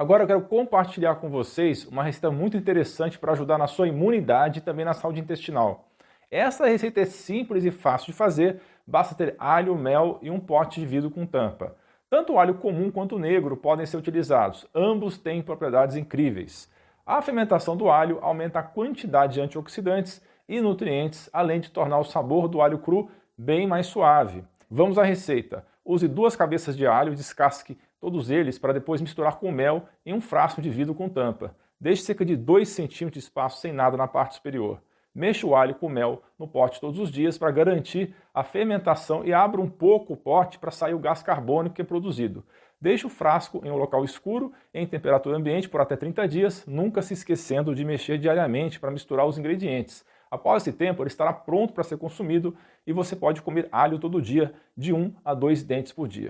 Agora eu quero compartilhar com vocês uma receita muito interessante para ajudar na sua imunidade e também na saúde intestinal. Essa receita é simples e fácil de fazer, basta ter alho, mel e um pote de vidro com tampa. Tanto o alho comum quanto o negro podem ser utilizados, ambos têm propriedades incríveis. A fermentação do alho aumenta a quantidade de antioxidantes e nutrientes, além de tornar o sabor do alho cru bem mais suave. Vamos à receita. Use duas cabeças de alho, descasque todos eles para depois misturar com mel em um frasco de vidro com tampa. Deixe cerca de 2 centímetros de espaço sem nada na parte superior. Mexa o alho com mel no pote todos os dias para garantir a fermentação e abra um pouco o pote para sair o gás carbônico que é produzido. Deixe o frasco em um local escuro, em temperatura ambiente, por até 30 dias, nunca se esquecendo de mexer diariamente para misturar os ingredientes. Após esse tempo, ele estará pronto para ser consumido e você pode comer alho todo dia, de 1 a 2 dentes por dia.